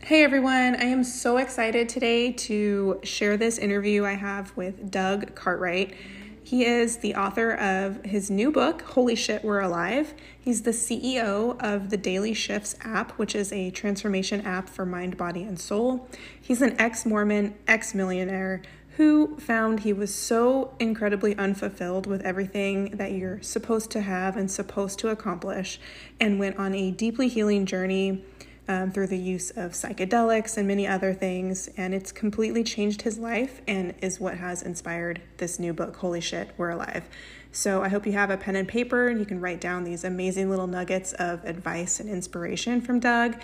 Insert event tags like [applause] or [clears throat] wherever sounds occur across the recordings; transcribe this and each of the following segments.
Hey everyone, I am so excited today to share this interview I have with Doug Cartwright. He is the author of his new book, Holy Shit, We're Alive. He's the CEO of the Daily Shifts app, which is a transformation app for mind, body, and soul. He's an ex Mormon, ex millionaire who found he was so incredibly unfulfilled with everything that you're supposed to have and supposed to accomplish, and went on a deeply healing journey um, through the use of psychedelics and many other things. And it's completely changed his life and is what has inspired this new book, Holy Shit, We're Alive. So I hope you have a pen and paper and you can write down these amazing little nuggets of advice and inspiration from Doug.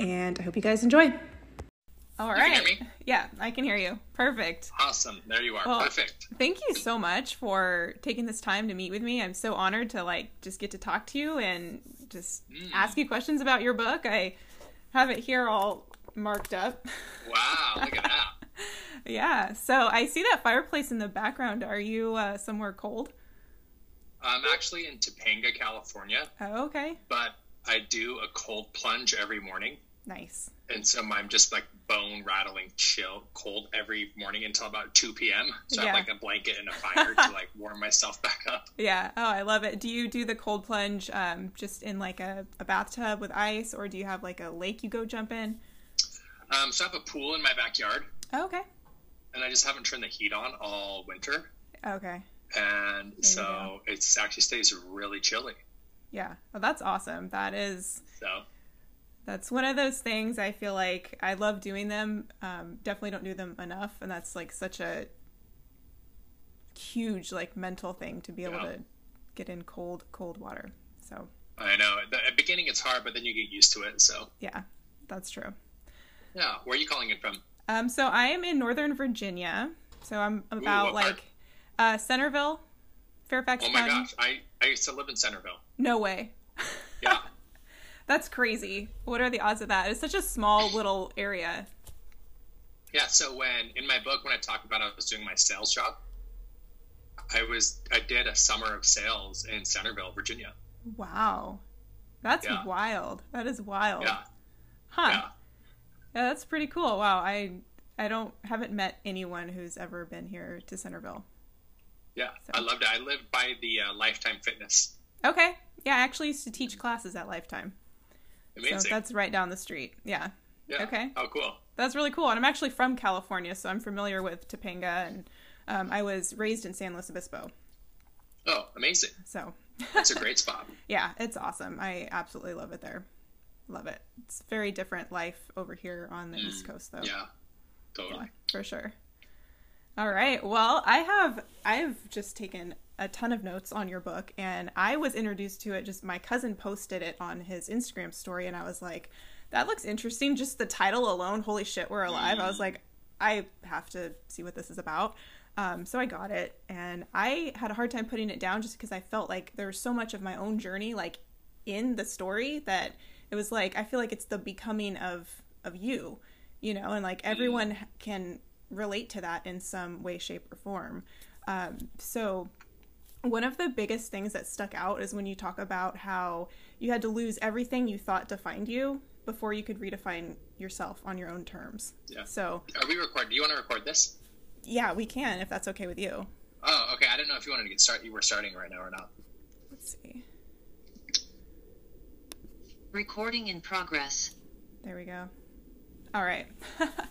And I hope you guys enjoy. All right. Yeah, I can hear you. Perfect. Awesome. There you are. Well, Perfect. Thank you so much for taking this time to meet with me. I'm so honored to like just get to talk to you and just mm. ask you questions about your book. I have it here all marked up. Wow, look at that. [laughs] yeah. So I see that fireplace in the background. Are you uh, somewhere cold? I'm actually in Topanga, California. Oh, okay. But I do a cold plunge every morning. Nice. And so I'm just like bone rattling chill cold every morning until about 2 p.m. So yeah. I have like a blanket and a fire to like [laughs] warm myself back up. Yeah. Oh, I love it. Do you do the cold plunge um, just in like a, a bathtub with ice or do you have like a lake you go jump in? Um, so I have a pool in my backyard. Oh, okay. And I just haven't turned the heat on all winter. Okay. And there so it actually stays really chilly. Yeah. Well, that's awesome. That is. So that's one of those things I feel like I love doing them. Um, definitely don't do them enough, and that's like such a huge like mental thing to be able yeah. to get in cold cold water. So I know at the beginning it's hard, but then you get used to it. So yeah, that's true. Yeah, where are you calling it from? Um, so I am in Northern Virginia. So I'm about Ooh, like uh, Centerville, Fairfax. Oh my County. gosh, I I used to live in Centerville. No way. Yeah. [laughs] That's crazy. What are the odds of that? It's such a small little area. Yeah, so when in my book when I talk about I was doing my sales job, I was I did a summer of sales in Centerville, Virginia. Wow. That's yeah. wild. That is wild. Yeah. Huh. Yeah. yeah, that's pretty cool. Wow, I I don't haven't met anyone who's ever been here to Centerville. Yeah, so. I loved it. I lived by the uh, Lifetime Fitness. Okay. Yeah, I actually used to teach classes at Lifetime. Amazing. So that's right down the street. Yeah. Yeah. Okay. Oh, cool. That's really cool. And I'm actually from California, so I'm familiar with Topanga, and um, I was raised in San Luis Obispo. Oh, amazing. So that's a [laughs] great spot. yeah, it's awesome. I absolutely love it there. Love it. It's very different life over here on the mm, East Coast, though. Yeah, totally. Yeah, for sure. All right. Well, I have I've just taken a ton of notes on your book and I was introduced to it just my cousin posted it on his Instagram story and I was like that looks interesting just the title alone holy shit we're alive. I was like I have to see what this is about. Um, so I got it and I had a hard time putting it down just because I felt like there was so much of my own journey like in the story that it was like I feel like it's the becoming of of you you know and like everyone can relate to that in some way shape or form. Um, so one of the biggest things that stuck out is when you talk about how you had to lose everything you thought defined you before you could redefine yourself on your own terms. Yeah. So are we recording? Do you want to record this? Yeah, we can if that's okay with you. Oh, okay. I didn't know if you wanted to get started. You were starting right now or not. Let's see. Recording in progress. There we go. All right.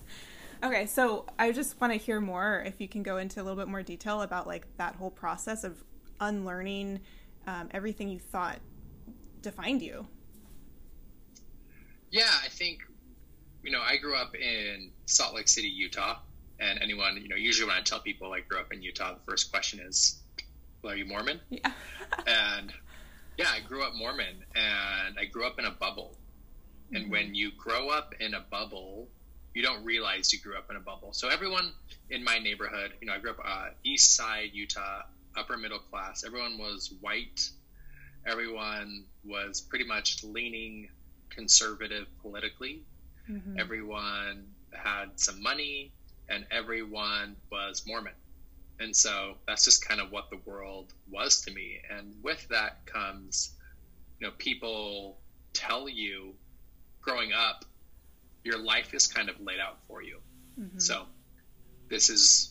[laughs] okay, so I just want to hear more if you can go into a little bit more detail about like that whole process of unlearning um, everything you thought defined you? Yeah, I think, you know, I grew up in Salt Lake City, Utah. And anyone, you know, usually when I tell people I grew up in Utah, the first question is, well, are you Mormon? Yeah. [laughs] and yeah, I grew up Mormon and I grew up in a bubble. And mm-hmm. when you grow up in a bubble, you don't realize you grew up in a bubble. So everyone in my neighborhood, you know, I grew up uh, East Side, Utah, upper middle class. Everyone was white. Everyone was pretty much leaning conservative politically. Mm-hmm. Everyone had some money, and everyone was Mormon. And so that's just kind of what the world was to me. And with that comes, you know, people tell you growing up your life is kind of laid out for you. Mm-hmm. So this is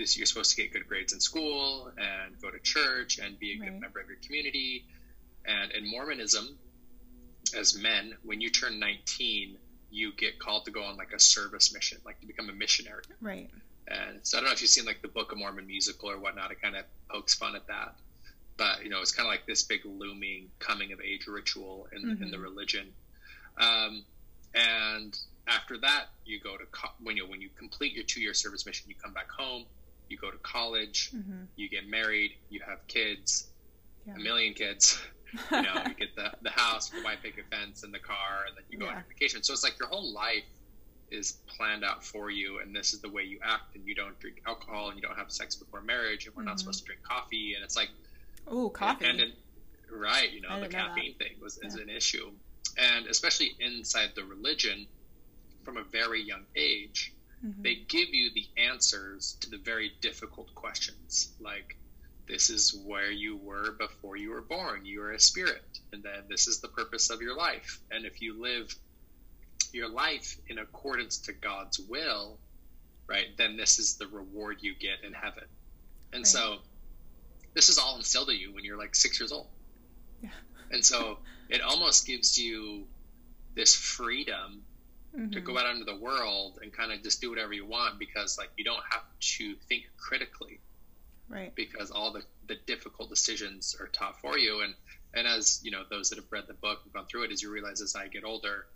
this you're supposed to get good grades in school and go to church and be a right. good member of your community. And in Mormonism, as men, when you turn 19, you get called to go on like a service mission, like to become a missionary. Right. And so I don't know if you've seen like the Book of Mormon musical or whatnot. It kind of pokes fun at that. But you know, it's kind of like this big looming coming of age ritual in, mm-hmm. in the religion. Um, and after that, you go to co- when you when you complete your two year service mission, you come back home. You go to college. Mm-hmm. You get married. You have kids. Yeah. A million kids. [laughs] you know, you get the, the house, the white picket fence, and the car, and then you go yeah. on vacation. So it's like your whole life is planned out for you, and this is the way you act, and you don't drink alcohol, and you don't have sex before marriage, and we're mm-hmm. not supposed to drink coffee, and it's like, oh, coffee, and, and, right, you know, the caffeine thing was yeah. is an issue, and especially inside the religion, from a very young age, mm-hmm. they give you the answers to the very difficult questions, like this is where you were before you were born. You are a spirit, and then this is the purpose of your life. And if you live your life in accordance to God's will, right, then this is the reward you get in heaven. And right. so this is all instilled in you when you're like six years old. Yeah. And so it almost gives you this freedom mm-hmm. to go out into the world and kind of just do whatever you want because like you don't have to think critically right because all the, the difficult decisions are taught for you and and as you know those that have read the book and gone through it as you realize as i get older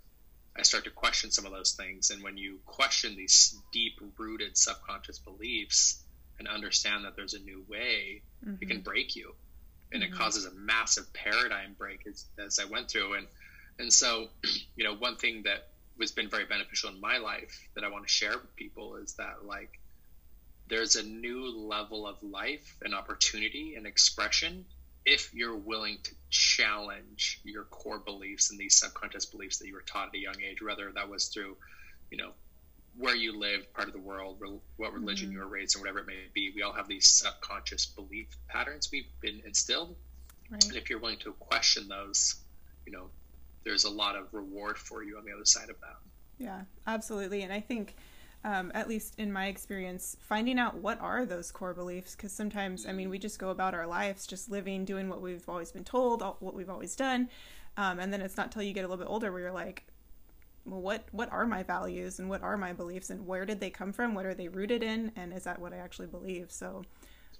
i start to question some of those things and when you question these deep rooted subconscious beliefs and understand that there's a new way mm-hmm. it can break you and mm-hmm. it causes a massive paradigm break as, as i went through and and so [clears throat] you know one thing that has been very beneficial in my life that i want to share with people is that like there's a new level of life and opportunity and expression if you're willing to challenge your core beliefs and these subconscious beliefs that you were taught at a young age, whether that was through, you know, where you lived, part of the world, what religion mm-hmm. you were raised in, whatever it may be. We all have these subconscious belief patterns we've been instilled. Right. And if you're willing to question those, you know, there's a lot of reward for you on the other side of that. Yeah, absolutely. And I think um, at least in my experience, finding out what are those core beliefs. Because sometimes, I mean, we just go about our lives just living, doing what we've always been told, what we've always done. Um, and then it's not till you get a little bit older where you're like, well, what what are my values and what are my beliefs and where did they come from? What are they rooted in? And is that what I actually believe? So.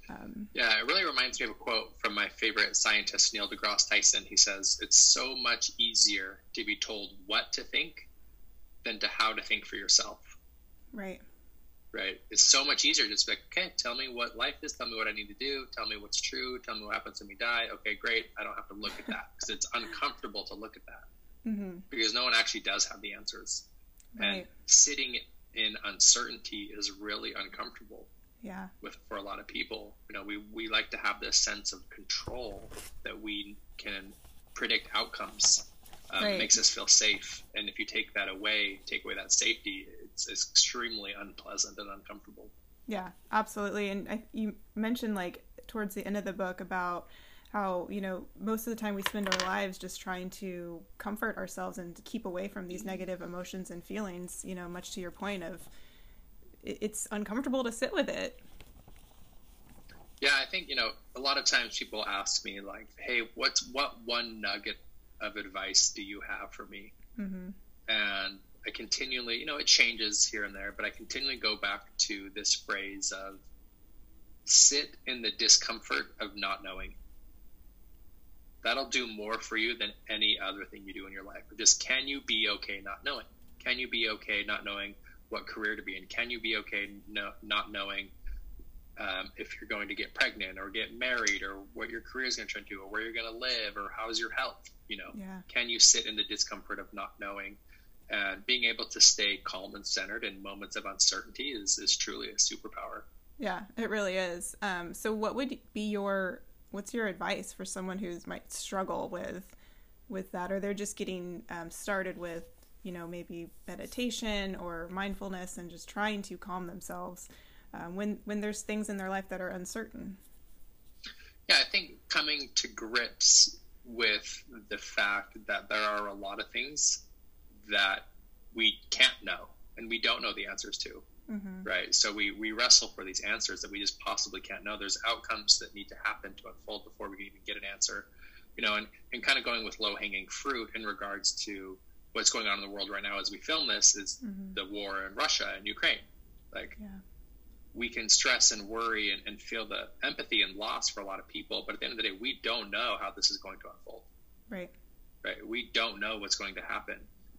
Um, yeah, it really reminds me of a quote from my favorite scientist, Neil deGrasse Tyson. He says, It's so much easier to be told what to think than to how to think for yourself. Right. Right. It's so much easier to just be like, okay, tell me what life is. Tell me what I need to do. Tell me what's true. Tell me what happens when we die. Okay, great. I don't have to look at that because it's uncomfortable to look at that mm-hmm. because no one actually does have the answers. Right. And sitting in uncertainty is really uncomfortable. Yeah. With for a lot of people, you know, we we like to have this sense of control that we can predict outcomes um, right. makes us feel safe. And if you take that away, take away that safety, it's, it's extremely unpleasant and uncomfortable. Yeah, absolutely. And I, you mentioned like towards the end of the book about how you know most of the time we spend our lives just trying to comfort ourselves and keep away from these negative emotions and feelings. You know, much to your point of it's uncomfortable to sit with it. Yeah, I think you know a lot of times people ask me like, "Hey, what's what one nugget of advice do you have for me? Mm-hmm. And I continually, you know, it changes here and there, but I continually go back to this phrase of sit in the discomfort of not knowing. That'll do more for you than any other thing you do in your life. Just can you be okay not knowing? Can you be okay not knowing what career to be in? Can you be okay no, not knowing um, if you're going to get pregnant or get married or what your career is going to turn to or where you're going to live or how's your health you know? Yeah. can you sit in the discomfort of not knowing? And being able to stay calm and centered in moments of uncertainty is, is truly a superpower. Yeah it really is. Um, so what would be your what's your advice for someone who might struggle with with that? Or they're just getting um, started with you know maybe meditation or mindfulness and just trying to calm themselves um, when when there's things in their life that are uncertain. Yeah, I think coming to grips with the fact that there are a lot of things that we can't know and we don't know the answers to. Mm-hmm. Right. So we, we wrestle for these answers that we just possibly can't know. There's outcomes that need to happen to unfold before we can even get an answer. You know, and, and kind of going with low hanging fruit in regards to what's going on in the world right now as we film this is mm-hmm. the war in Russia and Ukraine. Like yeah. we can stress and worry and, and feel the empathy and loss for a lot of people, but at the end of the day, we don't know how this is going to unfold. Right. Right. We don't know what's going to happen,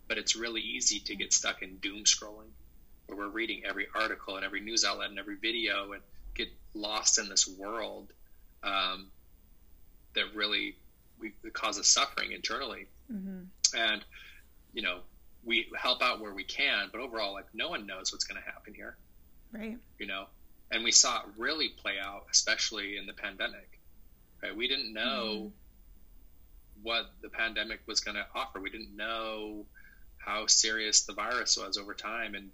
but it's really easy to get stuck in doom scrolling where we're reading every article and every news outlet and every video and get lost in this world um, that really we, causes suffering internally. Mm-hmm. And, you know, we help out where we can, but overall, like, no one knows what's going to happen here. Right. You know, and we saw it really play out, especially in the pandemic. Right. We didn't know mm-hmm. what the pandemic was going to offer. We didn't know how serious the virus was over time. And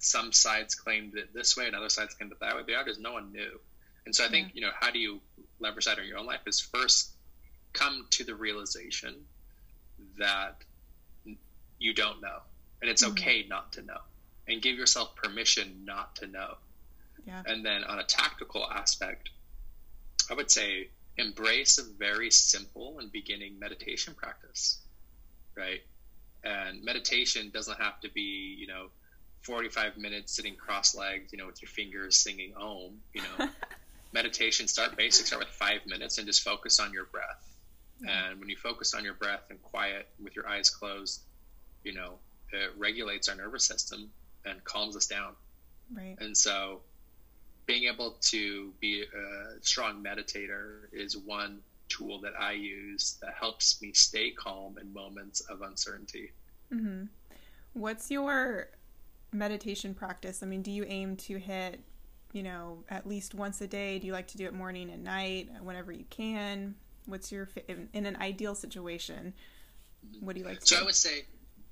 some sides claimed it this way and other sides claimed it that way. The others, no one knew. And so I think, yeah. you know, how do you leverage that in your own life is first come to the realization that you don't know. And it's mm-hmm. okay not to know. And give yourself permission not to know. Yeah. And then on a tactical aspect, I would say embrace a very simple and beginning meditation practice. Right? And meditation doesn't have to be, you know, 45 minutes sitting cross-legged, you know, with your fingers singing Om, you know, [laughs] meditation, start basic, start with five minutes and just focus on your breath. And when you focus on your breath and quiet with your eyes closed, you know, it regulates our nervous system and calms us down. Right. And so being able to be a strong meditator is one tool that I use that helps me stay calm in moments of uncertainty. Mm-hmm. What's your meditation practice? I mean, do you aim to hit, you know, at least once a day? Do you like to do it morning and night, whenever you can? What's your in, in an ideal situation? What do you like? so do? I would say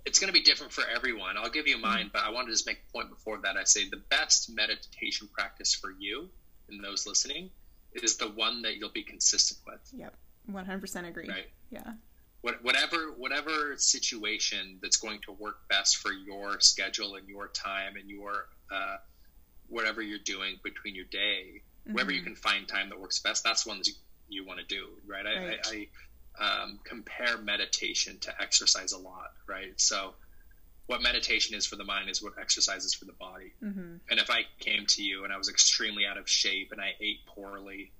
it's going to be different for everyone. I'll give you mine, mm-hmm. but I wanted to just make a point before that. I say the best meditation practice for you and those listening is the one that you'll be consistent with. Yep, one hundred percent agree. Right. Yeah whatever whatever situation that's going to work best for your schedule and your time and your uh, whatever you're doing between your day, mm-hmm. wherever you mm-hmm. can find time that works best, that's one that you, you want to do, right? right. I, I, I um, compare meditation to exercise a lot, right? So, what meditation is for the mind is what exercise is for the body. Mm-hmm. And if I came to you and I was extremely out of shape and I ate poorly,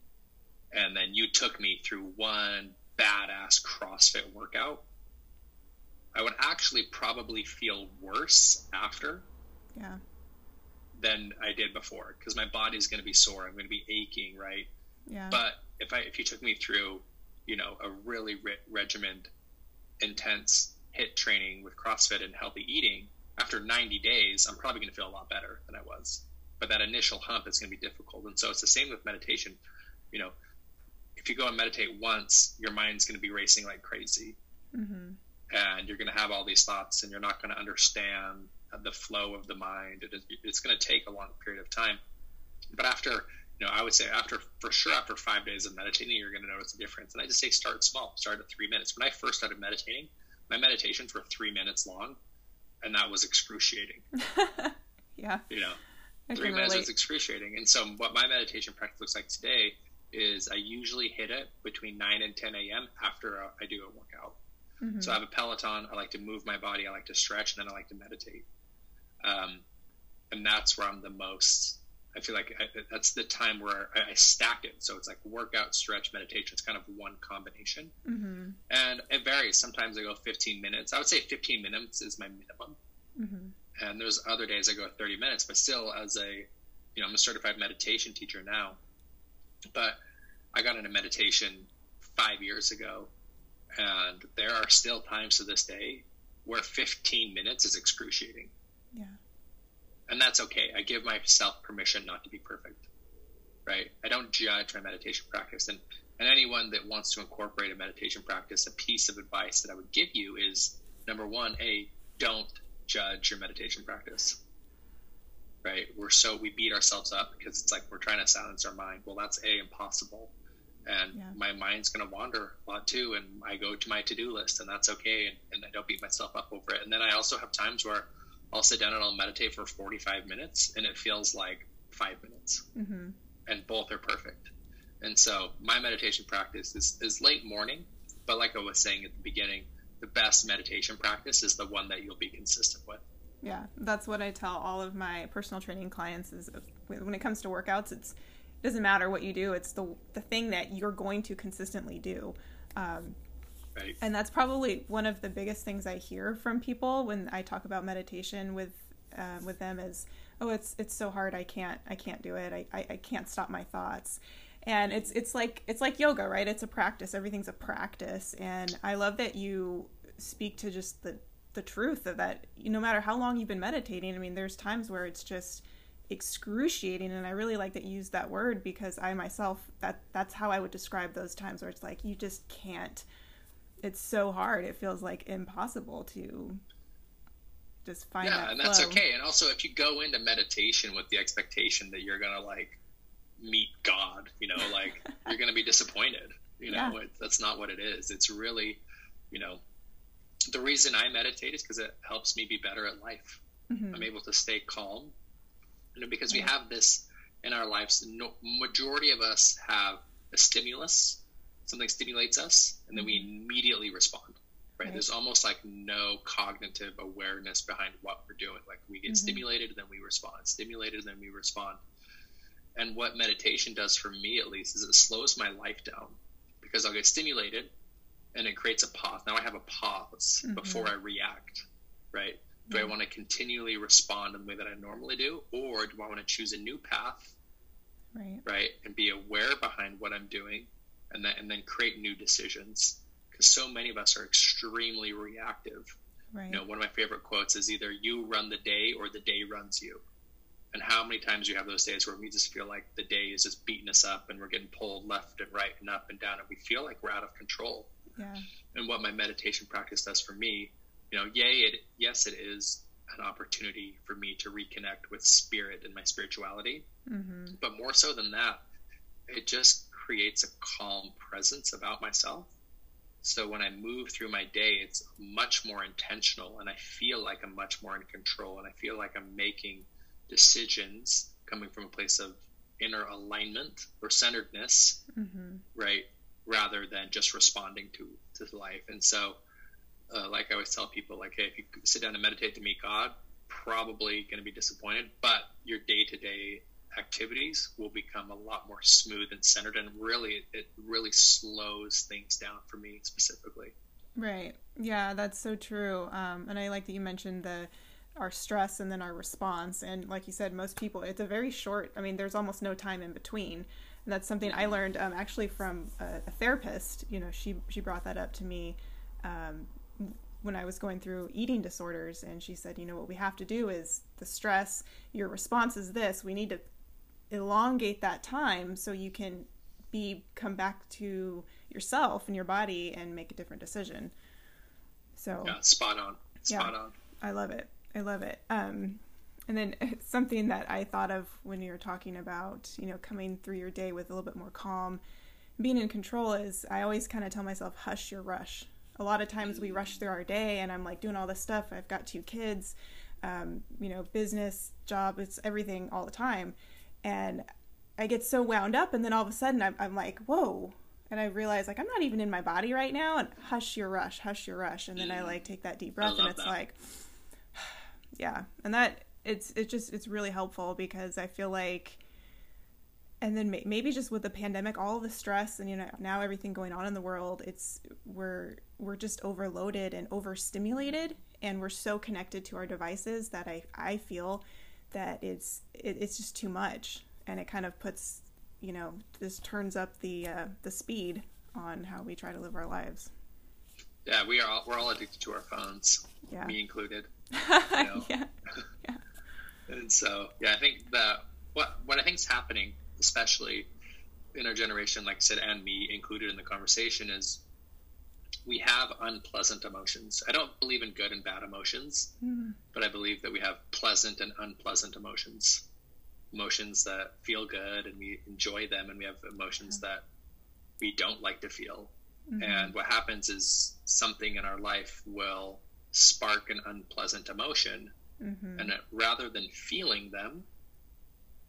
and then you took me through one badass CrossFit workout, I would actually probably feel worse after. Yeah. Than I did before because my body's going to be sore. I'm going to be aching, right? Yeah. But if I if you took me through, you know, a really re- regimented, intense HIIT training with CrossFit and healthy eating, after 90 days, I'm probably going to feel a lot better than I was. But that initial hump is going to be difficult, and so it's the same with meditation. You know, if you go and meditate once, your mind's going to be racing like crazy. Mm-hmm. And you're going to have all these thoughts, and you're not going to understand the flow of the mind. It is, it's going to take a long period of time. But after, you know, I would say after, for sure, after five days of meditating, you're going to notice a difference. And I just say start small, start at three minutes. When I first started meditating, my meditations were three minutes long, and that was excruciating. [laughs] yeah. You know, I three minutes relate. was excruciating. And so, what my meditation practice looks like today is I usually hit it between 9 and 10 a.m. after I do a workout. Mm-hmm. So I have a Peloton. I like to move my body. I like to stretch, and then I like to meditate. Um, and that's where I'm the most. I feel like I, that's the time where I, I, stack it. So it's like workout, stretch, meditation. It's kind of one combination. Mm-hmm. And it varies. Sometimes I go 15 minutes. I would say 15 minutes is my minimum. Mm-hmm. And there's other days I go 30 minutes. But still, as a, you know, I'm a certified meditation teacher now. But I got into meditation five years ago, and there are still times to this day where 15 minutes is excruciating. And that's okay. I give myself permission not to be perfect. Right? I don't judge my meditation practice. And, and anyone that wants to incorporate a meditation practice, a piece of advice that I would give you is number one, a don't judge your meditation practice right? We're so we beat ourselves up because it's like we're trying to silence our mind. Well, that's a impossible, and yeah. my mind's going to wander a lot too. And I go to my to do list, and that's okay, and, and I don't beat myself up over it. And then I also have times where I'll sit down and I'll meditate for 45 minutes and it feels like five minutes. Mm-hmm. And both are perfect. And so my meditation practice is, is late morning, but like I was saying at the beginning, the best meditation practice is the one that you'll be consistent with. Yeah, that's what I tell all of my personal training clients is when it comes to workouts, it's it doesn't matter what you do, it's the the thing that you're going to consistently do. Um, Right. and that's probably one of the biggest things I hear from people when I talk about meditation with uh, with them is, oh, it's it's so hard. I can't I can't do it. I, I, I can't stop my thoughts. And it's it's like it's like yoga, right? It's a practice. Everything's a practice. And I love that you speak to just the the truth of that. No matter how long you've been meditating, I mean, there's times where it's just excruciating and i really like that you use that word because i myself that that's how i would describe those times where it's like you just can't it's so hard. It feels like impossible to just find yeah, that and that's flow. okay. And also, if you go into meditation with the expectation that you're gonna like meet God, you know, like [laughs] you're gonna be disappointed. You know, Yeah. it, that's not what it is. It's really, you know, the reason I meditate is because it helps me be better at life. Mhm. I'm able to stay calm, you know, because we have this in our lives. No, majority of us have a stimulus, something stimulates us, and then we immediately respond. Right? Right. There's almost like no cognitive awareness behind what we're doing. Like we get Mhm. stimulated, then we respond. Stimulated, then we respond. And what meditation does for me, at least, is it slows my life down because I'll get stimulated, and it creates a pause. Now I have a pause Mhm. before I react. Right? Do I want to continually respond in the way that I normally do, or do I want to choose a new path, Right. right, and be aware behind what I'm doing, and then and then create new decisions? Because so many of us are extremely reactive. Right. You know, one of my favorite quotes is either "you run the day" or "the day runs you." And how many times do you have those days where we just feel like the day is just beating us up, and we're getting pulled left and right and up and down, and we feel like we're out of control? Yeah. and what my meditation practice does for me you know yay it yes it is an opportunity for me to reconnect with spirit and my spirituality Mm-hmm. but more so than that it just creates a calm presence about myself so when i move through my day it's much more intentional and i feel like i'm much more in control and i feel like i'm making decisions coming from a place of inner alignment or centeredness Mm-hmm. right? Rather than just responding to to life. And so, uh, like I always tell people, like, hey, if you sit down and meditate to meet God, probably going to be disappointed, but your day to day activities will become a lot more smooth and centered, and really, it really slows things down for me specifically. Right. Yeah, that's so true. Um, and I like that you mentioned the our stress and then our response. And like you said, most people, it's a very short. I mean, there's almost no time in between. And that's something I learned um, actually from a, a therapist. You know, she she brought that up to me um, when I was going through eating disorders, and she said, you know, what we have to do is the stress. Your response is this. We need to elongate that time so you can be come back to yourself and your body and make a different decision. So Yeah, spot on, Yeah. spot on. I love it. I love it. Um, and then [laughs] something that I thought of when you were talking about, you know, coming through your day with a little bit more calm, being in control is I always kind of tell myself, hush your rush. A lot of times we rush through our day and I'm like doing all this stuff. I've got two kids, um, you know, business, job, it's everything all the time. And I get so wound up and then all of a sudden I'm, I'm like, whoa. And I realize like I'm not even in my body right now and hush your rush, hush your rush. And then I like take that deep breath and it's that. like, [sighs] yeah and that it's it's just it's really helpful because i feel like and then may- maybe just with the pandemic all the stress and you know now everything going on in the world it's we're we're just overloaded and overstimulated and we're so connected to our devices that i i feel that it's it, it's just too much. And it kind of puts you know this turns up the uh, the speed on how we try to live our lives. Yeah, we are all, we're all addicted to our phones, yeah. me included. [laughs] yeah. [laughs] And so, yeah, I think that what what I think is happening, especially in our generation, like I said, and me included in the conversation, is we have unpleasant emotions. I don't believe in good and bad emotions, Mhm. but I believe that we have pleasant and unpleasant emotions. Emotions that feel good and we enjoy them, and we have emotions that we don't like to feel. Mhm. And what happens is something in our life will spark an unpleasant emotion, Mm-hmm. And rather than feeling them,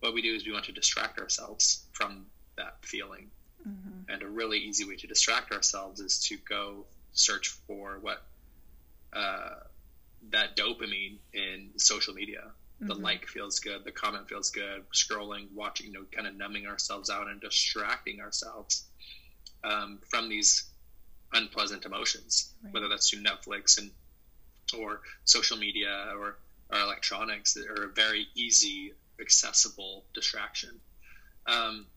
what we do is we want to distract ourselves from that feeling. Mm-hmm. And a really easy way to distract ourselves is to go search for what uh, that dopamine in social media. The Mhm. like feels good, the comment feels good, scrolling, watching, you know, kind of numbing ourselves out and distracting ourselves um, from these unpleasant emotions, Right. whether that's through Netflix and or social media or, or electronics that are a very easy, accessible distraction. Um,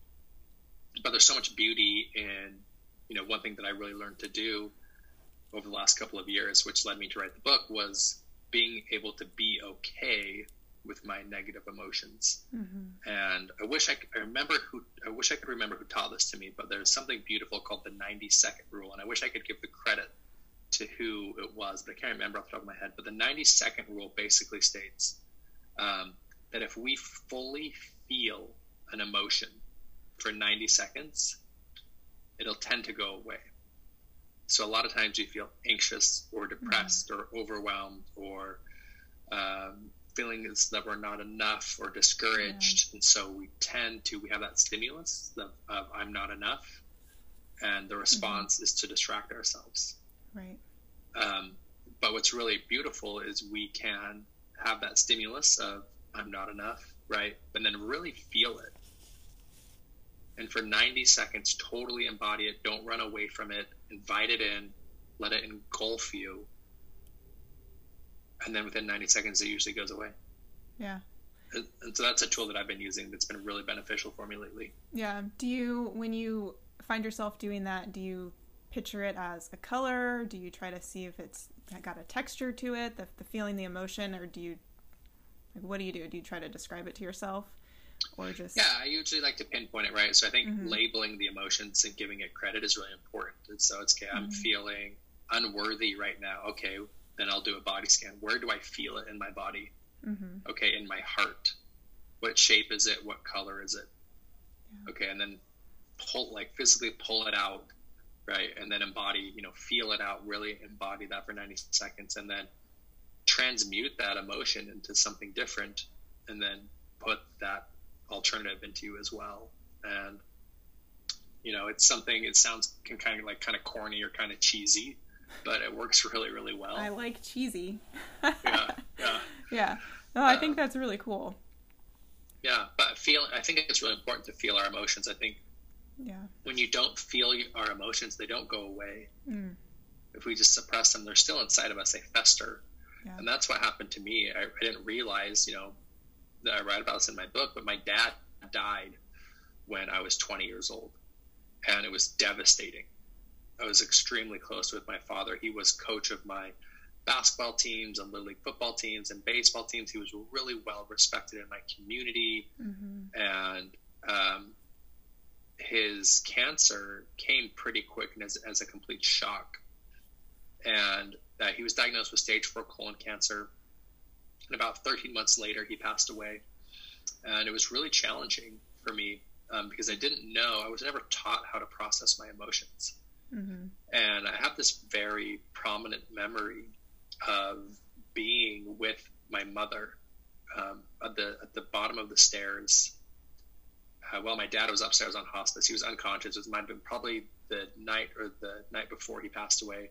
but there's so much beauty in, you know, one thing that I really learned to do over the last couple of years, which led me to write the book, was being able to be okay with my negative emotions. Mm-hmm. And I wish I could I remember who I wish I could remember who taught this to me, but there's something beautiful called the 90 second rule, and I wish I could give the credit to who it was, but I can't remember off the top of my head. But the 90 second rule basically states um, that if we fully feel an emotion for 90 seconds, it'll tend to go away. So a lot of times we feel anxious or depressed or overwhelmed or um, feeling as that we're not enough or discouraged, and so we tend to we have that stimulus of, of I'm not enough, and the response is to distract ourselves. Right. Um, but what's really beautiful is we can have that stimulus of I'm not enough, right? And then really feel it. And for 90 seconds, totally embody it. Don't run away from it. Invite it in. Let it engulf you. And then within 90 seconds, it usually goes away. Yeah. And and so that's a tool that I've been using that's been really beneficial for me lately. Yeah. Do you, when you find yourself doing that, do you picture it as a color? Do you try to see if it's got a texture to it, the, the feeling, the emotion, or do you, like, what do you do? Do you try to describe it to yourself, or just? Yeah, I usually like to pinpoint it, right? So I think Mhm. labeling the emotions and giving it credit is really important. And so it's okay, I'm Mhm. feeling unworthy right now. Okay, then I'll do a body scan. Where do I feel it in my body? Mm-hmm. Okay, in my heart. What shape is it? What color is it? Yeah. Okay, and then pull, like physically pull it out, right? And then embody, you know, feel it out, really embody that for 90 seconds, and then transmute that emotion into something different, and then put that alternative into you as well. And you know, it's something. It sounds can kind of like kind of corny or kind of cheesy, but it works really, really well. I like cheesy. yeah, yeah. [laughs] yeah. No, I think that's really cool. Yeah, but feel. I think it's really important to feel our emotions. I think Yeah. when you don't feel our emotions, they don't go away. Mm. If we just suppress them, they're still inside of us. They fester, Yeah. and that's what happened to me. I, I didn't realize, you know, that I write about this in my book. But my dad died when I was 20 years old, and it was devastating. I was extremely close with my father. He was coach of my basketball teams and little league football teams and baseball teams. He was really well respected in my community Mm-hmm. and um, his cancer came pretty quick and as, as a complete shock. And that he was diagnosed with stage four colon cancer. And about 13 months later, he passed away. And it was really challenging for me um, because I didn't know, I was never taught how to process my emotions. Mm-hmm. And I have this very prominent memory of being with my mother um, at the at the bottom of the stairs. Uh, well, my dad was upstairs on hospice. He was unconscious. It might have been probably the night or the night before he passed away.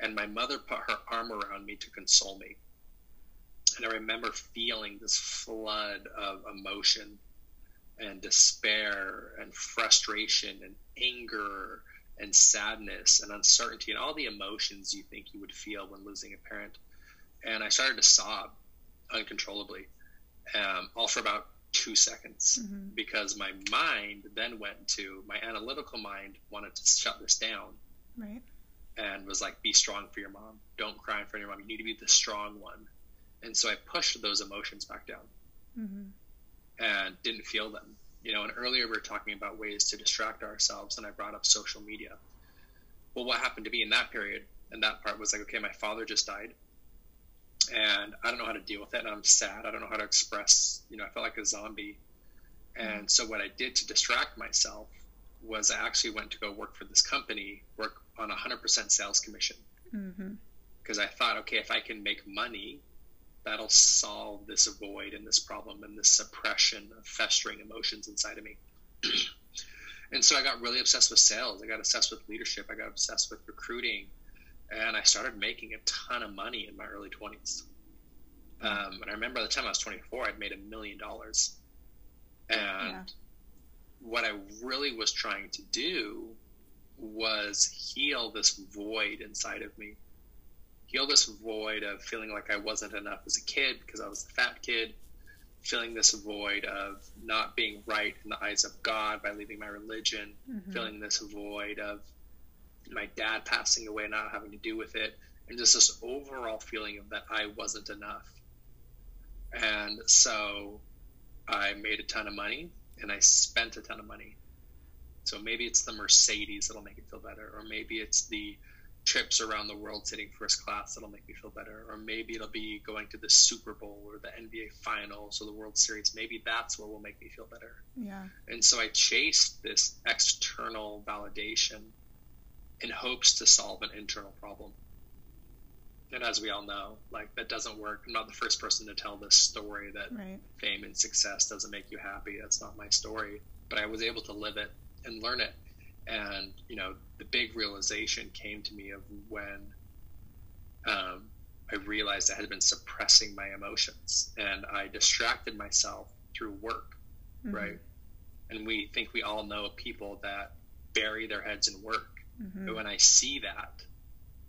And my mother put her arm around me to console me. And I remember feeling this flood of emotion and despair and frustration and anger and sadness and uncertainty and all the emotions you think you would feel when losing a parent. And I started to sob uncontrollably, um, all for about two seconds, Mm-hmm. because my mind then went to my analytical mind wanted to shut this down Right. and was like, be strong for your mom. Don't cry in front of your mom. You need to be the strong one. And so I pushed those emotions back down Mm-hmm. and didn't feel them. You know, and earlier we were talking about ways to distract ourselves, and I brought up social media. Well, what happened to me in that period and that part was like, okay, my father just died, and I don't know how to deal with it, and I'm sad. I don't know how to express. You know, I felt like a zombie, and so what I did to distract myself was I actually went to go work for this company, work on hundred percent sales commission, Mm-hmm. because I thought, okay, if I can make money that'll solve this void and this problem and this suppression of festering emotions inside of me. [clears throat] and so I got really obsessed with sales. I got obsessed with leadership. I got obsessed with recruiting. And I started making a ton of money in my early 20s. Um, and I remember by the time I was 24, I'd made a million dollars. And yeah. what I really was trying to do was heal this void inside of me. Heal this void of feeling like I wasn't enough as a kid because I was the fat kid, feeling this void of not being right in the eyes of God by leaving my religion, mm-hmm. feeling this void of my dad passing away, not having to do with it, and just this overall feeling of that I wasn't enough. And so I made a ton of money and I spent a ton of money. So maybe it's the Mercedes that'll make it feel better, or maybe it's the trips around the world sitting first class that'll make me feel better, or maybe it'll be going to the Super Bowl or the NBA Finals or the World Series. Maybe that's what will make me feel better. Yeah. And so I chased this external validation in hopes to solve an internal problem. And as we all know, like that doesn't work. I'm not the first person to tell this story that right. fame and success doesn't make you happy. That's not my story. But I was able to live it and learn it. And, you know, the big realization came to me of when um, I realized I had been suppressing my emotions and I distracted myself through work, mm-hmm. right? And we think we all know people that bury their heads in work Mm-hmm. But when I see that,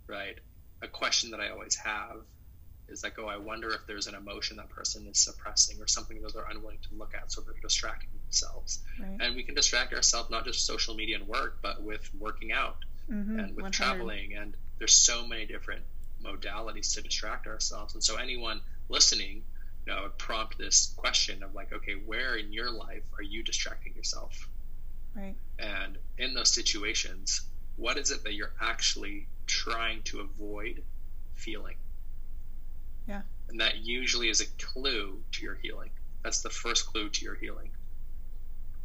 right, a question that I always have is like, oh, I wonder if there's an emotion that person is suppressing or something that they're unwilling to look at, so they're distracting themselves. Right. And we can distract ourselves not just social media and work, but with working out mm-hmm. and with 100. traveling. And there's so many different modalities to distract ourselves. And so anyone listening, you know, would prompt this question of like, okay, where in your life are you distracting yourself? Right. And in those situations, what is it that you're actually trying to avoid feeling? Yeah. And that usually is a clue to your healing. That's the first clue to your healing.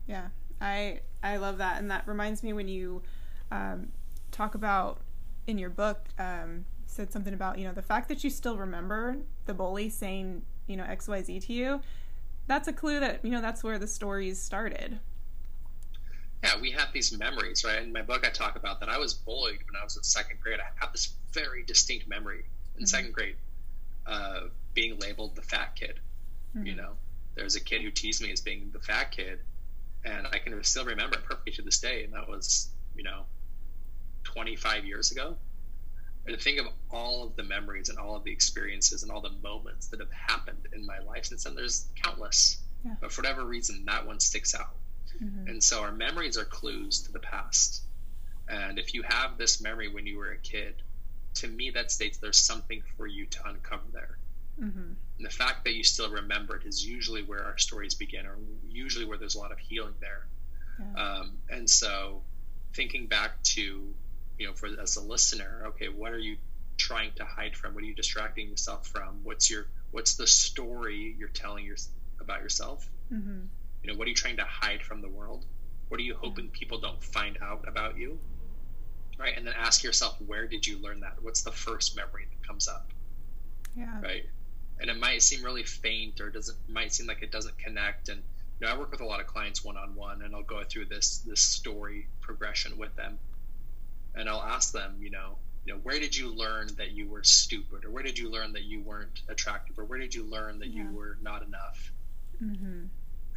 Yeah, I I love that, and that reminds me when you um, talk about in your book um, said something about you know the fact that you still remember the bully saying you know X Y Z to you. That's a clue that you know that's where the stories started yeah, we have these memories, right? In my book, I talk about that I was bullied when I was in second grade. I have this very distinct memory in mm-hmm. second grade uh, being labeled the fat kid. Mm-hmm. You know, there's a kid who teased me as being the fat kid, and I can still remember it perfectly to this day. And that was, you know, 25 years ago. And to think of all of the memories and all of the experiences and all the moments that have happened in my life since then, there's countless. Yeah. But for whatever reason, that one sticks out. Mm-hmm. And so our memories are clues to the past. And if you have this memory when you were a kid, to me, that states there's something for you to uncover there. Mm-hmm. And the fact that you still remember it is usually where our stories begin, or usually where there's a lot of healing there. Yeah. Um, and so, thinking back to, you know, for as a listener, okay, what are you trying to hide from? What are you distracting yourself from? What's your what's the story you're telling your, about yourself? Mm-hmm. You know, what are you trying to hide from the world? What are you hoping people don't find out about you? Right? And then ask yourself, where did you learn that? What's the first memory that comes up? Yeah. Right. And it might seem really faint or doesn't might seem like it doesn't connect. And you know, I work with a lot of clients one on one and I'll go through this this story progression with them. And I'll ask them, you know, you know, where did you learn that you were stupid, or where did you learn that you weren't attractive, or where did you learn that yeah. you were not enough? Mm-hmm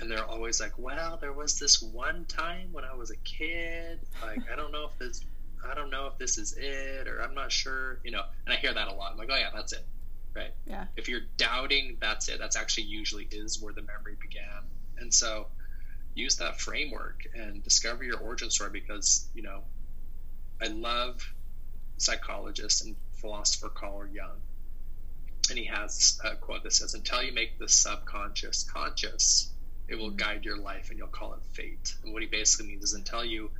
and they're always like, "Well, there was this one time when I was a kid. Like, I don't know if this, I don't know if this is it, or I'm not sure." You know, and I hear that a lot. I'm like, "Oh yeah, that's it." Right. Yeah. If you're doubting, that's it. That's actually usually is where the memory began. And so, use that framework and discover your origin story because you know, I love psychologist and philosopher Carl Jung. And he has a quote that says, Until you make the subconscious conscious, it will mm-hmm. guide your life and you'll call it fate. And what he basically means is until you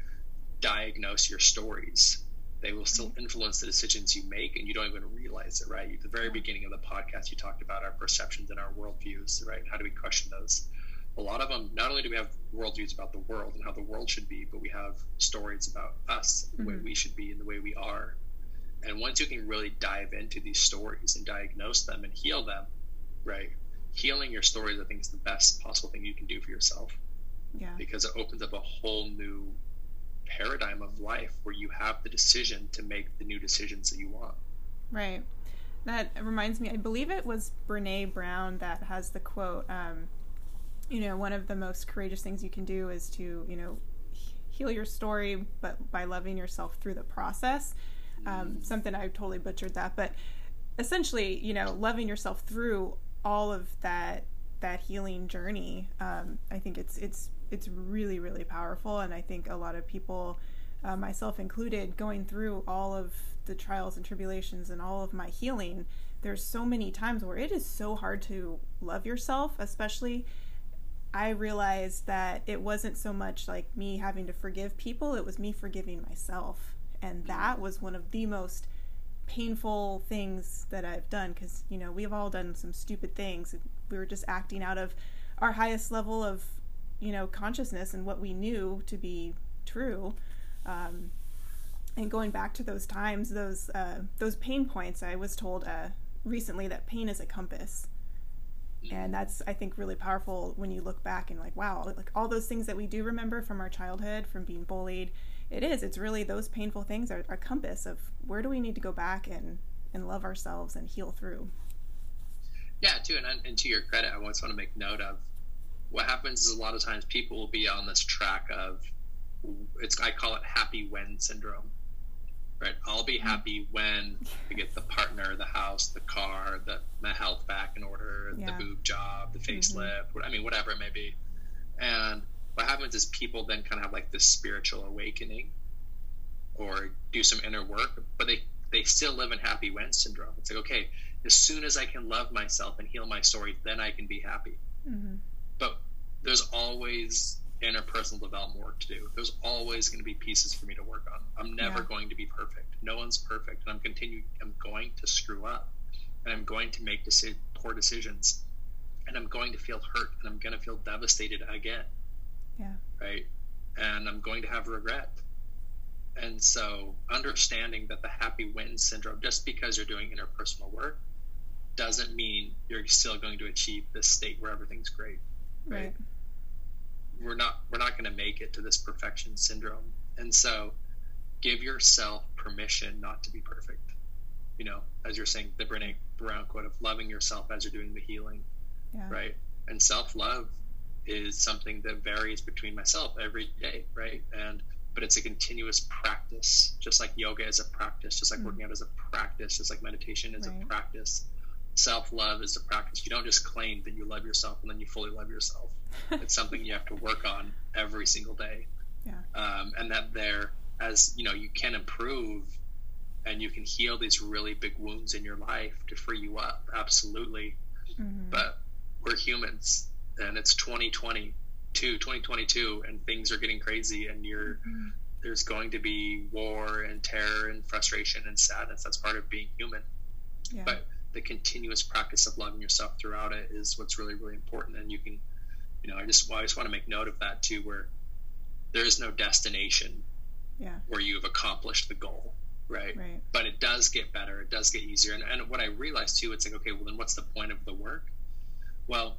diagnose your stories, they will still influence the decisions you make and you don't even realize it, right? At the very beginning of the podcast, you talked about our perceptions and our worldviews, right? How do we question those? A lot of them, not only do we have worldviews about the world and how the world should be, but we have stories about us, the mm-hmm. way we should be and the way we are. And once you can really dive into these stories and diagnose them and heal them, right? Healing your stories, I think, is the best possible thing you can do for yourself. Yeah. Because it opens up a whole new paradigm of life where you have the decision to make the new decisions that you want. Right. That reminds me, I believe it was Brene Brown that has the quote, um, you know, one of the most courageous things you can do is to, you know, heal your story, but by loving yourself through the process. Um, something I totally butchered that, but essentially, you know, loving yourself through all of that that healing journey. Um, I think it's it's it's really really powerful, and I think a lot of people, uh, myself included, going through all of the trials and tribulations and all of my healing. There's so many times where it is so hard to love yourself, especially I realized that it wasn't so much like me having to forgive people, it was me forgiving myself. And that was one of the most painful things that I've done because, you know, we've all done some stupid things. We were just acting out of our highest level of, you know, consciousness and what we knew to be true. Um, and going back to those times, those uh, those pain points, I was told uh, recently that pain is a compass and that's i think really powerful when you look back and like wow like all those things that we do remember from our childhood from being bullied it is it's really those painful things are our compass of where do we need to go back and and love ourselves and heal through yeah too and, and to your credit i always want to make note of what happens is a lot of times people will be on this track of it's i call it happy when syndrome right? I'll be happy when I get the partner, the house, the car, the my health back in order, yeah. the boob job, the facelift, mm-hmm. I mean, whatever it may be. And what happens is people then kind of have like this spiritual awakening or do some inner work, but they they still live in happy when syndrome. It's like, okay, as soon as I can love myself and heal my story, then I can be happy. Mm-hmm. But there's always interpersonal development work to do. There's always going to be pieces for me to work on. I'm never yeah. going to be perfect. No one's perfect, and I'm continue. I'm going to screw up, and I'm going to make deci- poor decisions, and I'm going to feel hurt, and I'm going to feel devastated again. Yeah. Right. And I'm going to have regret. And so, understanding that the happy win syndrome, just because you're doing interpersonal work, doesn't mean you're still going to achieve this state where everything's great. Right. right we're not we're not going to make it to this perfection syndrome. And so give yourself permission not to be perfect. You know as you're saying the brene brown quote of loving yourself as you're doing the healing. Yeah. right? And self-love is something that varies between myself every day right? And but it's a continuous practice just like yoga is a practice just like mm. working out is a practice just like meditation is right. a practice self love is a practice. You don't just claim that you love yourself and then you fully love yourself. [laughs] it's something you have to work on every single day. Yeah. Um, and that there, as you know, you can improve and you can heal these really big wounds in your life to free you up. Absolutely. Mm-hmm. But we're humans and it's 2022, 2022, and things are getting crazy and you're. Mm-hmm. There's going to be war and terror and frustration and sadness. That's part of being human. Yeah. But the continuous practice of loving yourself throughout it is what's really really important. And you can you know i just well, i just want to make note of that too where there is no destination yeah. where you've accomplished the goal right? right. But it does get better. It does get easier. And, and what i realized too it's like okay well then what's the point of the work? Well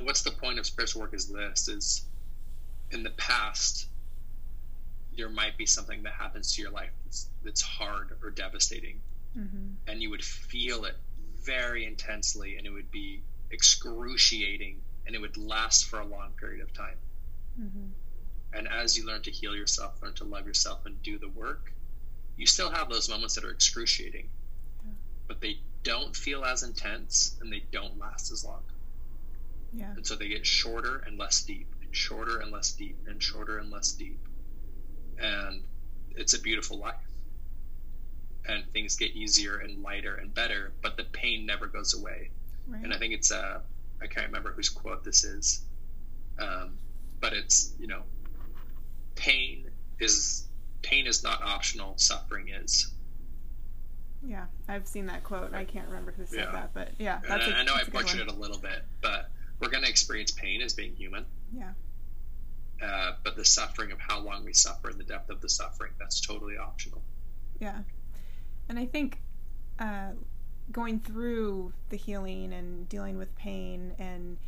what's the point of spiritual work is this is in the past there might be something that happens to your life that's, that's hard or devastating mm-hmm. and you would feel it very intensely, and it would be excruciating, and it would last for a long period of time. Mm-hmm. And as you learn to heal yourself, learn to love yourself, and do the work, you still have those moments that are excruciating, yeah. but they don't feel as intense and they don't last as long. Yeah. And so they get shorter and less deep, and shorter and less deep, and shorter and less deep. And it's a beautiful life and things get easier and lighter and better, but the pain never goes away. Right. And I think it's uh, I can't remember whose quote this is, um, but it's you know, pain is pain is not optional, suffering is. Yeah, I've seen that quote. I can't remember who said yeah. that, but yeah, that's. A, I know I butchered it a little bit, but we're going to experience pain as being human. Yeah. Uh, but the suffering of how long we suffer and the depth of the suffering, that's totally optional. Yeah. And I think uh, going through the healing and dealing with pain and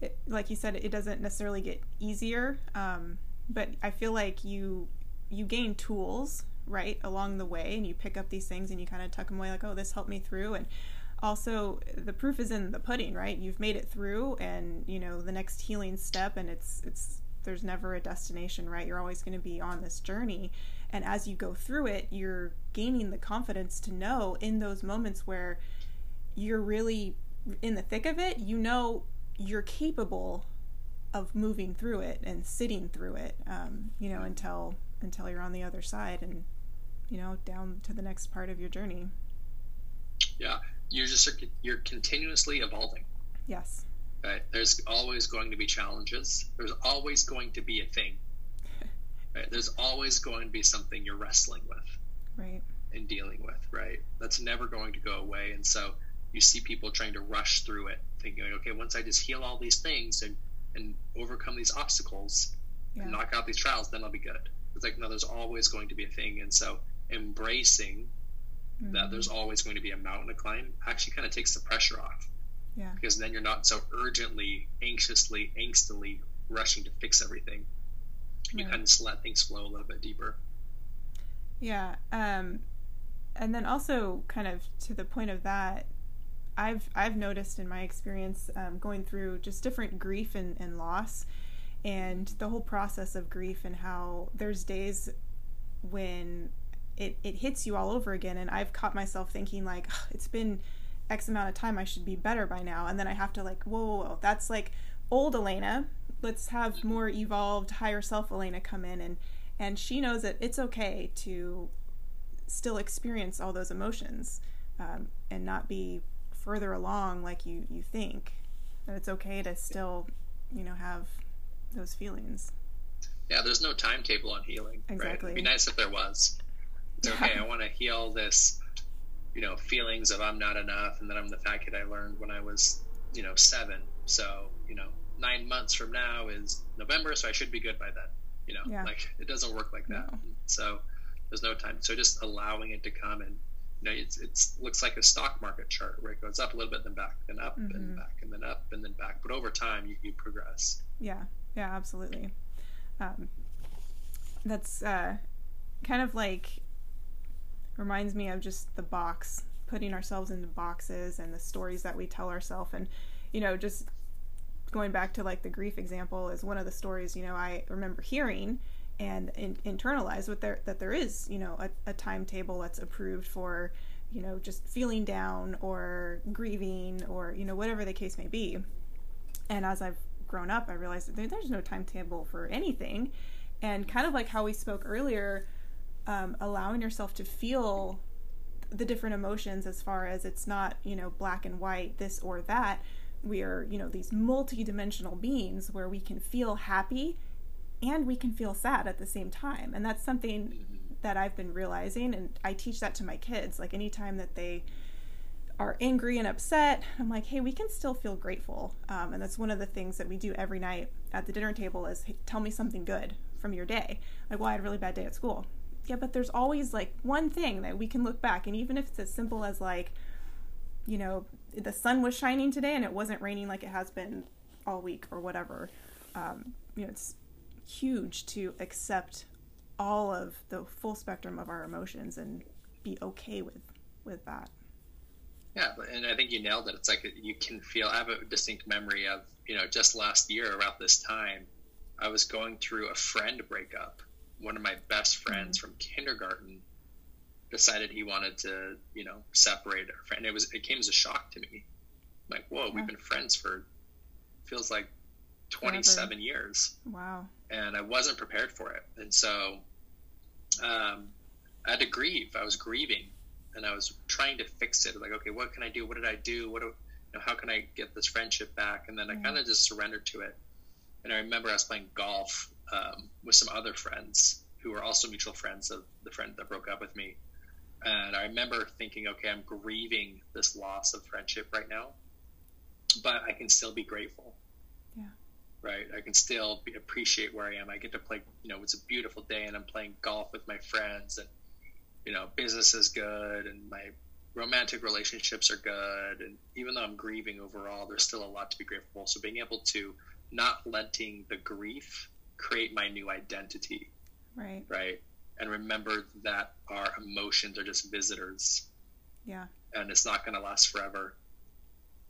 it, like you said it doesn't necessarily get easier um, but i feel like you you gain tools right along the way and you pick up these things and you kind of tuck them away like oh this helped me through. And also the proof is in the pudding right? You've made it through and you know the next healing step and it's it's there's never a destination right? You're always going to be on this journey. And as you go through it you're gaining the confidence to know in those moments where you're really in the thick of it you know you're capable of moving through it and sitting through it um, you know until until you're on the other side and you know down to the next part of your journey. Yeah. You're just you're continuously evolving. Yes. Right? There's always going to be challenges. There's always going to be a thing. [laughs] Right? There's always going to be something you're wrestling with right. And dealing with right? That's never going to go away. And so you see people trying to rush through it thinking okay once i just heal all these things and and overcome these obstacles yeah. and knock out these trials then i'll be good. It's like no there's always going to be a thing. And so embracing mm-hmm. that there's always going to be a mountain to climb actually kind of takes the pressure off. Yeah. Because then you're not so urgently anxiously angstily rushing to fix everything. You kind of just let things flow a little bit deeper yeah um and then also kind of to the point of that I've I've noticed in my experience um, going through just different grief and, and loss and the whole process of grief and how there's days when it, it hits you all over again and I've caught myself thinking like it's been X amount of time I should be better by now and then I have to like whoa, whoa, whoa that's like old Elena let's have more evolved higher self Elena come in and and she knows that it's okay to still experience all those emotions um, and not be further along like you you think. That it's okay to still you know have those feelings. Yeah there's no timetable on healing exactly right? it'd be nice if there was. It's okay i want to heal this you know feelings of i'm not enough and then i'm the fact that i learned when i was you know seven. So you know nine months from now is november so i should be good by then you know yeah. like it doesn't work like that no. so there's no time so just allowing it to come and you know, it's it's looks like a stock market chart where it goes up a little bit, then back, then up, mm-hmm. and back, and then up, and then back. But over time, you, you progress. Yeah, yeah, absolutely. Um, that's uh, kind of like reminds me of just the box, putting ourselves into boxes and the stories that we tell ourselves, and you know, just going back to like the grief example is one of the stories you know I remember hearing and in, internalize what there that there is you know a, a timetable that's approved for you know just feeling down or grieving or you know whatever the case may be. And as i've grown up i realized that there's no timetable for anything. And kind of like how we spoke earlier um, allowing yourself to feel the different emotions as far as it's not you know black and white this or that we are you know these multi-dimensional beings where we can feel happy and we can feel sad at the same time. And that's something that I've been realizing. And I teach that to my kids. Like anytime that they are angry and upset, I'm like, hey, we can still feel grateful. Um, and that's one of the things that we do every night at the dinner table is hey, tell me something good from your day. Like, well, I had a really bad day at school. Yeah, but there's always like one thing that we can look back. And even if it's as simple as like, you know, the sun was shining today and it wasn't raining like it has been all week or whatever. Um, you know, it's huge to accept all of the full spectrum of our emotions and be okay with with that. Yeah, and I think you nailed it. It's like you can feel. I have a distinct memory of you know just last year around this time, I was going through a friend breakup. One of my best friends mm-hmm. from kindergarten decided he wanted to you know separate our friend. It was it came as a shock to me. Like, whoa, yeah. we've been friends for feels like 27 Forever. years. Wow and I wasn't prepared for it. And so um, I had to grieve. I was grieving, and I was trying to fix it. Like, okay, what can I do? What did I do? What do, you know, how can I get this friendship back? And then I kind of just surrendered to it. And I remember I was playing golf um, with some other friends who were also mutual friends of the friend that broke up with me. And I remember thinking, okay, I'm grieving this loss of friendship right now, but I can still be grateful Yeah. right? I can still be, appreciate where I am. I get to play, you know, it's a beautiful day and I'm playing golf with my friends and, you know, business is good and my romantic relationships are good, and even though I'm grieving overall, there's still a lot to be grateful. for. So being able to not letting the grief create my new identity, Right. right? And remember that our emotions are just visitors Yeah. and it's not going to last forever.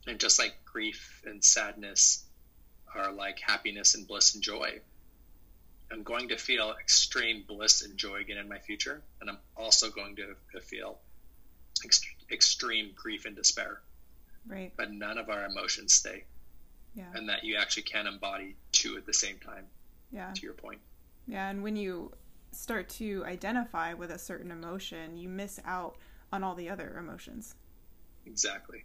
And just like grief and sadness are like happiness and bliss and joy, I'm going to feel extreme bliss and joy again in my future. And I'm also going to, to feel ex- extreme grief and despair. Right. But none of our emotions stay. Yeah. And that you actually can embody two at the same time, Yeah. to your point. Yeah, and when you start to identify with a certain emotion, you miss out on all the other emotions. Exactly.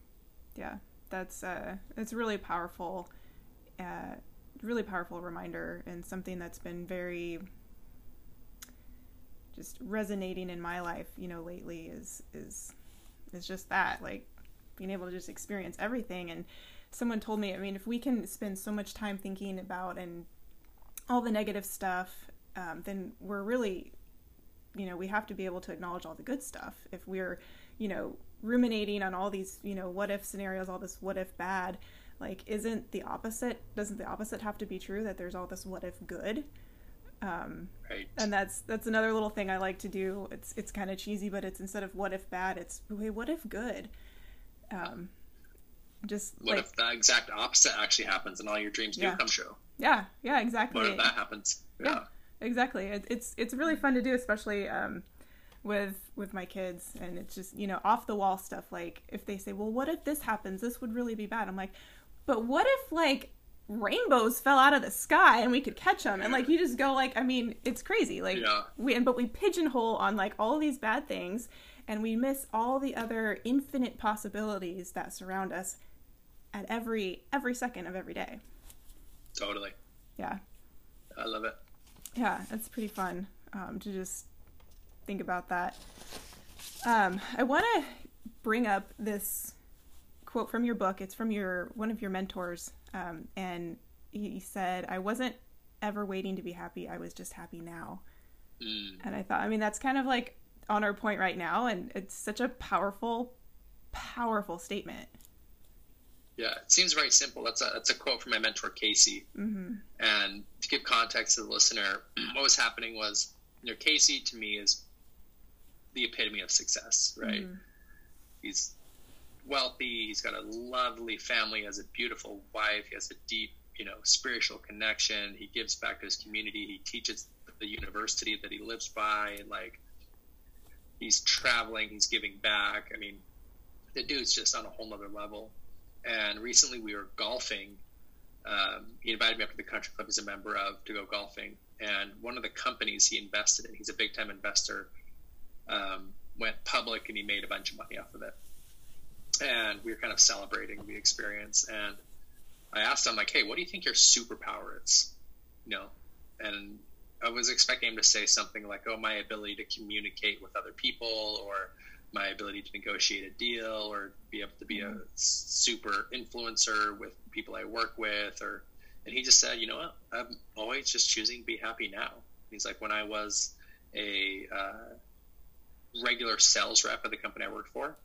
Yeah, that's uh, it's really powerful, uh, really powerful reminder, and something that's been very just resonating in my life. You know, lately is is is just that like being able to just experience everything. And someone told me, I mean, if we can spend so much time thinking about and all the negative stuff, um, then we're really, you know, we have to be able to acknowledge all the good stuff. If we're, you know, ruminating on all these, you know, what if scenarios, all this what if bad, like, isn't the opposite? Doesn't the opposite have to be true that there's all this what if good? Um, Right. and that's that's another little thing I like to do. It's it's kind of cheesy, but it's instead of what if bad, it's wait, what if good? Um, just what like if the exact opposite actually happens and all your dreams Yeah. do come true? yeah, yeah, exactly. What if that happens? Yeah. Exactly. It, it's it's really fun to do especially um, with with my kids. And it's just you know off the wall stuff like if they say well what if this happens? This would really be bad. I'm like but what if like rainbows fell out of the sky and we could catch them and like you just go like i mean it's crazy. Like Yeah. we and but we pigeonhole on like all these bad things and we miss all the other infinite possibilities that surround us at every every second of every day. Totally. yeah. I love it. Yeah, it's pretty fun um, to just think about that. Um, I want to bring up this quote from your book. It's from your one of your mentors, um, and he said, "I wasn't ever waiting to be happy. I was just happy now." Mm. And I thought, I mean, that's kind of like on our point right now, and it's such a powerful, powerful statement. Yeah, it seems very simple. That's a that's a quote from my mentor Casey. hmm And to give context to the listener, [clears throat] what was happening was, you know, Casey to me is the epitome of success, right? Mhm. He's wealthy. He's got a lovely family. He has a beautiful wife. He has a deep, you know, spiritual connection. He gives back to his community. He teaches the university that he lives by, and like, he's traveling. He's giving back. I mean, the dude's just on a whole nother level. And recently, we were golfing. Um, he invited me up to the country club he's a member of to go golfing. And one of the companies he invested in, he's a big time investor, um, went public and he made a bunch of money off of it. And we were kind of celebrating the experience. And I asked him, like, hey, what do you think your superpower is? You know, and I was expecting him to say something like, oh, my ability to communicate with other people or my ability to negotiate a deal or be able to be a super influencer with people I work with or and he just said, you know what, I'm always just choosing to be happy now. He's like, when I was a uh, regular sales rep at the company I worked for,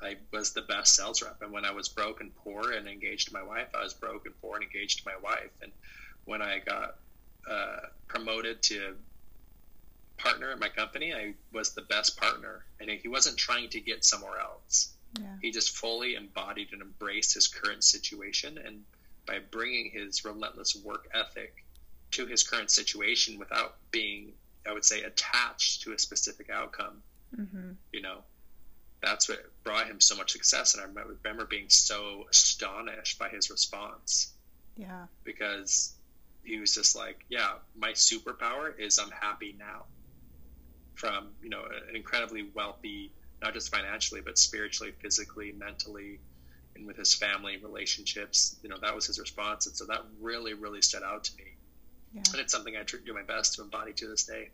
I was the best sales rep. And when I was broke and poor and engaged to my wife, I was broke and poor and engaged to my wife. And when I got uh, promoted to partner at my company, I was the best partner. And he wasn't trying to get somewhere else. Yeah. He just fully embodied and embraced his current situation. And by bringing his relentless work ethic to his current situation without being, I would say, attached to a specific outcome, hmm you know, that's what brought him so much success. And I remember being so astonished by his response Yeah. because he was just like, yeah, my superpower is I'm happy now. From, you know, an incredibly wealthy, not just financially, but spiritually, physically, mentally, and with his family relationships, you know, that was his response. And so that really, really stood out to me. Yeah. And it's something I do my best to embody to this day.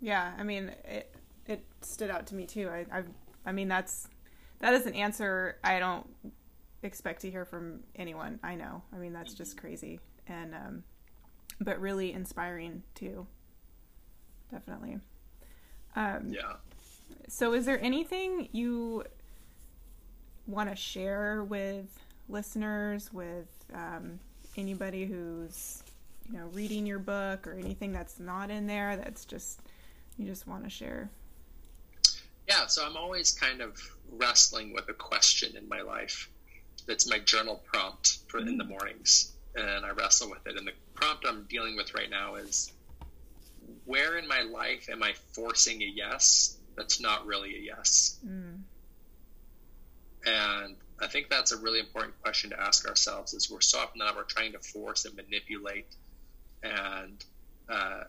Yeah, I mean, it it stood out to me too. I I, I mean, that's that is an answer I don't expect to hear from anyone I know. I mean, that's just crazy and um, but really inspiring too. Definitely. Um, Yeah. So, is there anything you want to share with listeners, with um, anybody who's you know reading your book, or anything that's not in there that's just you just want to share? Yeah, so I'm always kind of wrestling with a question in my life. That's my journal prompt for in the mornings, and I wrestle with it. And the prompt I'm dealing with right now is where in my life am I forcing a yes that's not really a yes? Mm. And I think that's a really important question to ask ourselves is we're so often that we're trying to force and manipulate and uh,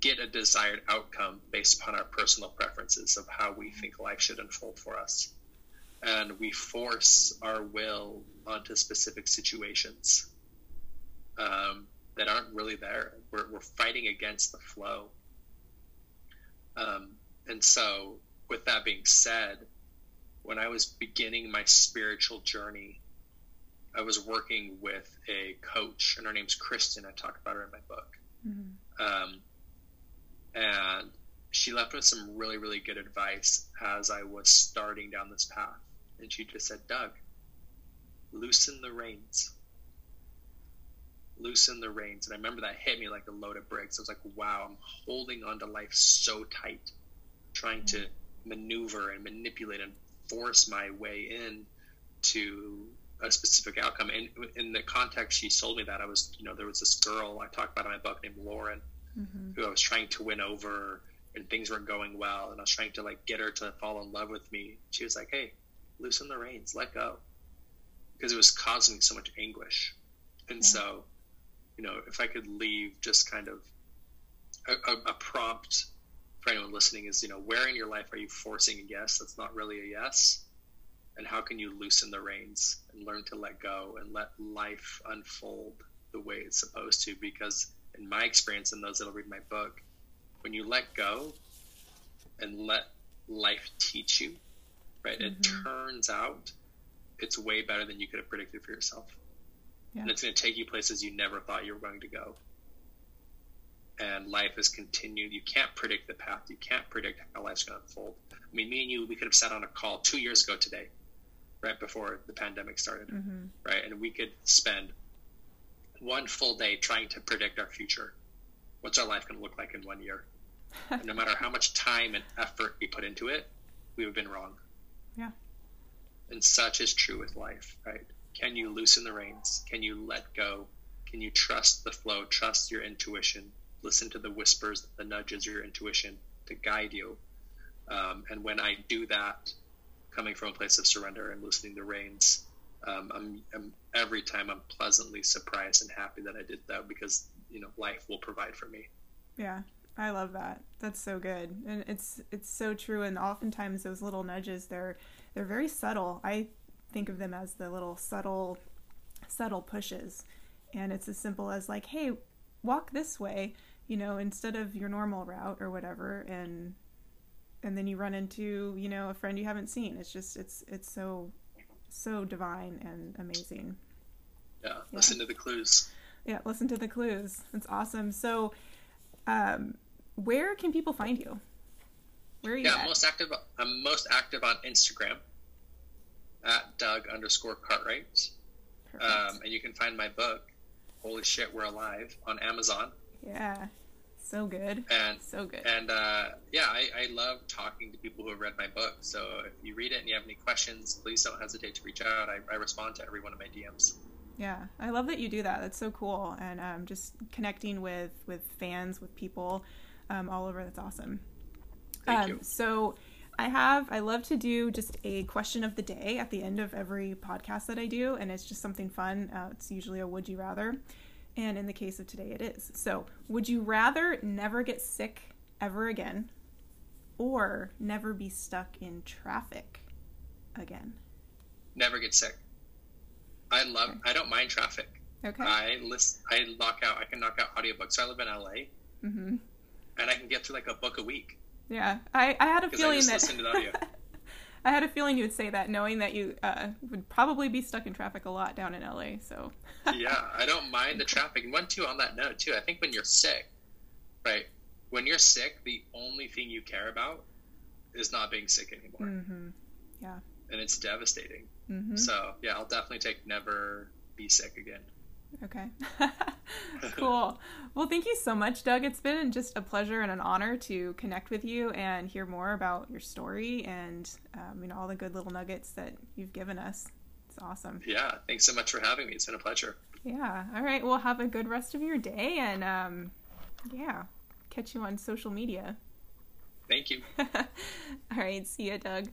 get a desired outcome based upon our personal preferences of how we think life should unfold for us. And we force our will onto specific situations um, that aren't really there. We're, we're fighting against the flow. Um, and so, with that being said, when I was beginning my spiritual journey, I was working with a coach, and her name's Kristen. I talk about her in my book. Mm-hmm. Um, and she left with some really, really good advice as I was starting down this path. And she just said, Doug, loosen the reins. Loosen the reins. And I remember that hit me like a load of bricks. I was like, wow, I'm holding onto life so tight, trying to maneuver and manipulate and force my way in to a specific outcome. And in the context she sold me that, I was, you know, there was this girl I talked about in my book named Lauren Mm-hmm. who I was trying to win over and things weren't going well and I was trying to like get her to fall in love with me. She was like, Hey, loosen the reins, let go. Because it was causing me so much anguish. And Yeah. so, you know, if I could leave just kind of a, a, a prompt for anyone listening is, you know, where in your life are you forcing a yes that's not really a yes? And how can you loosen the reins and learn to let go and let life unfold the way it's supposed to? Because in my experience and those that'll read my book, when you let go and let life teach you, right, it Mhm. turns out it's way better than you could have predicted for yourself. Yeah. And it's going to take you places you never thought you were going to go. And life has continued. You can't predict the path. You can't predict how life's going to unfold. I mean, me and you, we could have sat on a call two years ago today, right before the pandemic started Mm-hmm. right? And we could spend one full day trying to predict our future. What's our life going to look like in one year? [laughs] and no matter how much time and effort we put into it, we would have been wrong. Yeah. And such is true with life, right? Can you loosen the reins? Can you let go? Can you trust the flow? Trust your intuition. Listen to the whispers, the nudges, your intuition to guide you. Um, and when I do that, coming from a place of surrender and loosening the reins, um, I'm, I'm every time I'm pleasantly surprised and happy that I did that because you know life will provide for me. Yeah, I love that. That's so good, and it's it's so true. And oftentimes those little nudges, they're they're very subtle. I think of them as the little subtle subtle pushes, and it's as simple as like, hey, walk this way, you know, instead of your normal route or whatever, and and then you run into you know a friend you haven't seen. It's just it's it's so so divine and amazing. Yeah, listen to the clues. Yeah, listen to the clues. It's awesome. So, um, where can people find you? Where are you Yeah, at? I'm most active. I'm most active on Instagram at Doug underscore Cartwright, um, and you can find my book, Holy Shit, We're Alive, on Amazon. yeah, so good, And so good. and uh, yeah, I, I love talking to people who have read my book. So if you read it and you have any questions, please don't hesitate to reach out. I, I respond to every one of my DMs. Yeah, I love that you do that. That's so cool, and um, just connecting with with fans, with people um, all over. That's awesome. Thank um, you. So, I have I love to do just a question of the day at the end of every podcast that I do, and it's just something fun. Uh, it's usually a would you rather, and in the case of today, it is. So, would you rather never get sick ever again, or never be stuck in traffic again? Never get sick. I love. I don't mind traffic. Okay. I list. I knock out. I can knock out audiobooks. So I live in LA, mm-hmm. and I can get through like a book a week. Yeah, I, I had a feeling that listen to the audio. [laughs] I had a feeling you would say that, knowing that you uh, would probably be stuck in traffic a lot down in LA. So [laughs] yeah, I don't mind the traffic. And one too on that note too. I think when you're sick, right? When you're sick, the only thing you care about is not being sick anymore. Mm-hmm. Yeah. And it's devastating. Mm-hmm. So yeah, I'll definitely take never be sick again. Okay. [laughs] cool. Well, thank you so much, Doug. It's been just a pleasure and an honor to connect with you and hear more about your story and um, you know all the good little nuggets that you've given us. It's awesome. Yeah. Thanks so much for having me. It's been a pleasure. Yeah. All right. Well, have a good rest of your day and um, yeah, catch you on social media. Thank you. [laughs] all right. See you, Doug.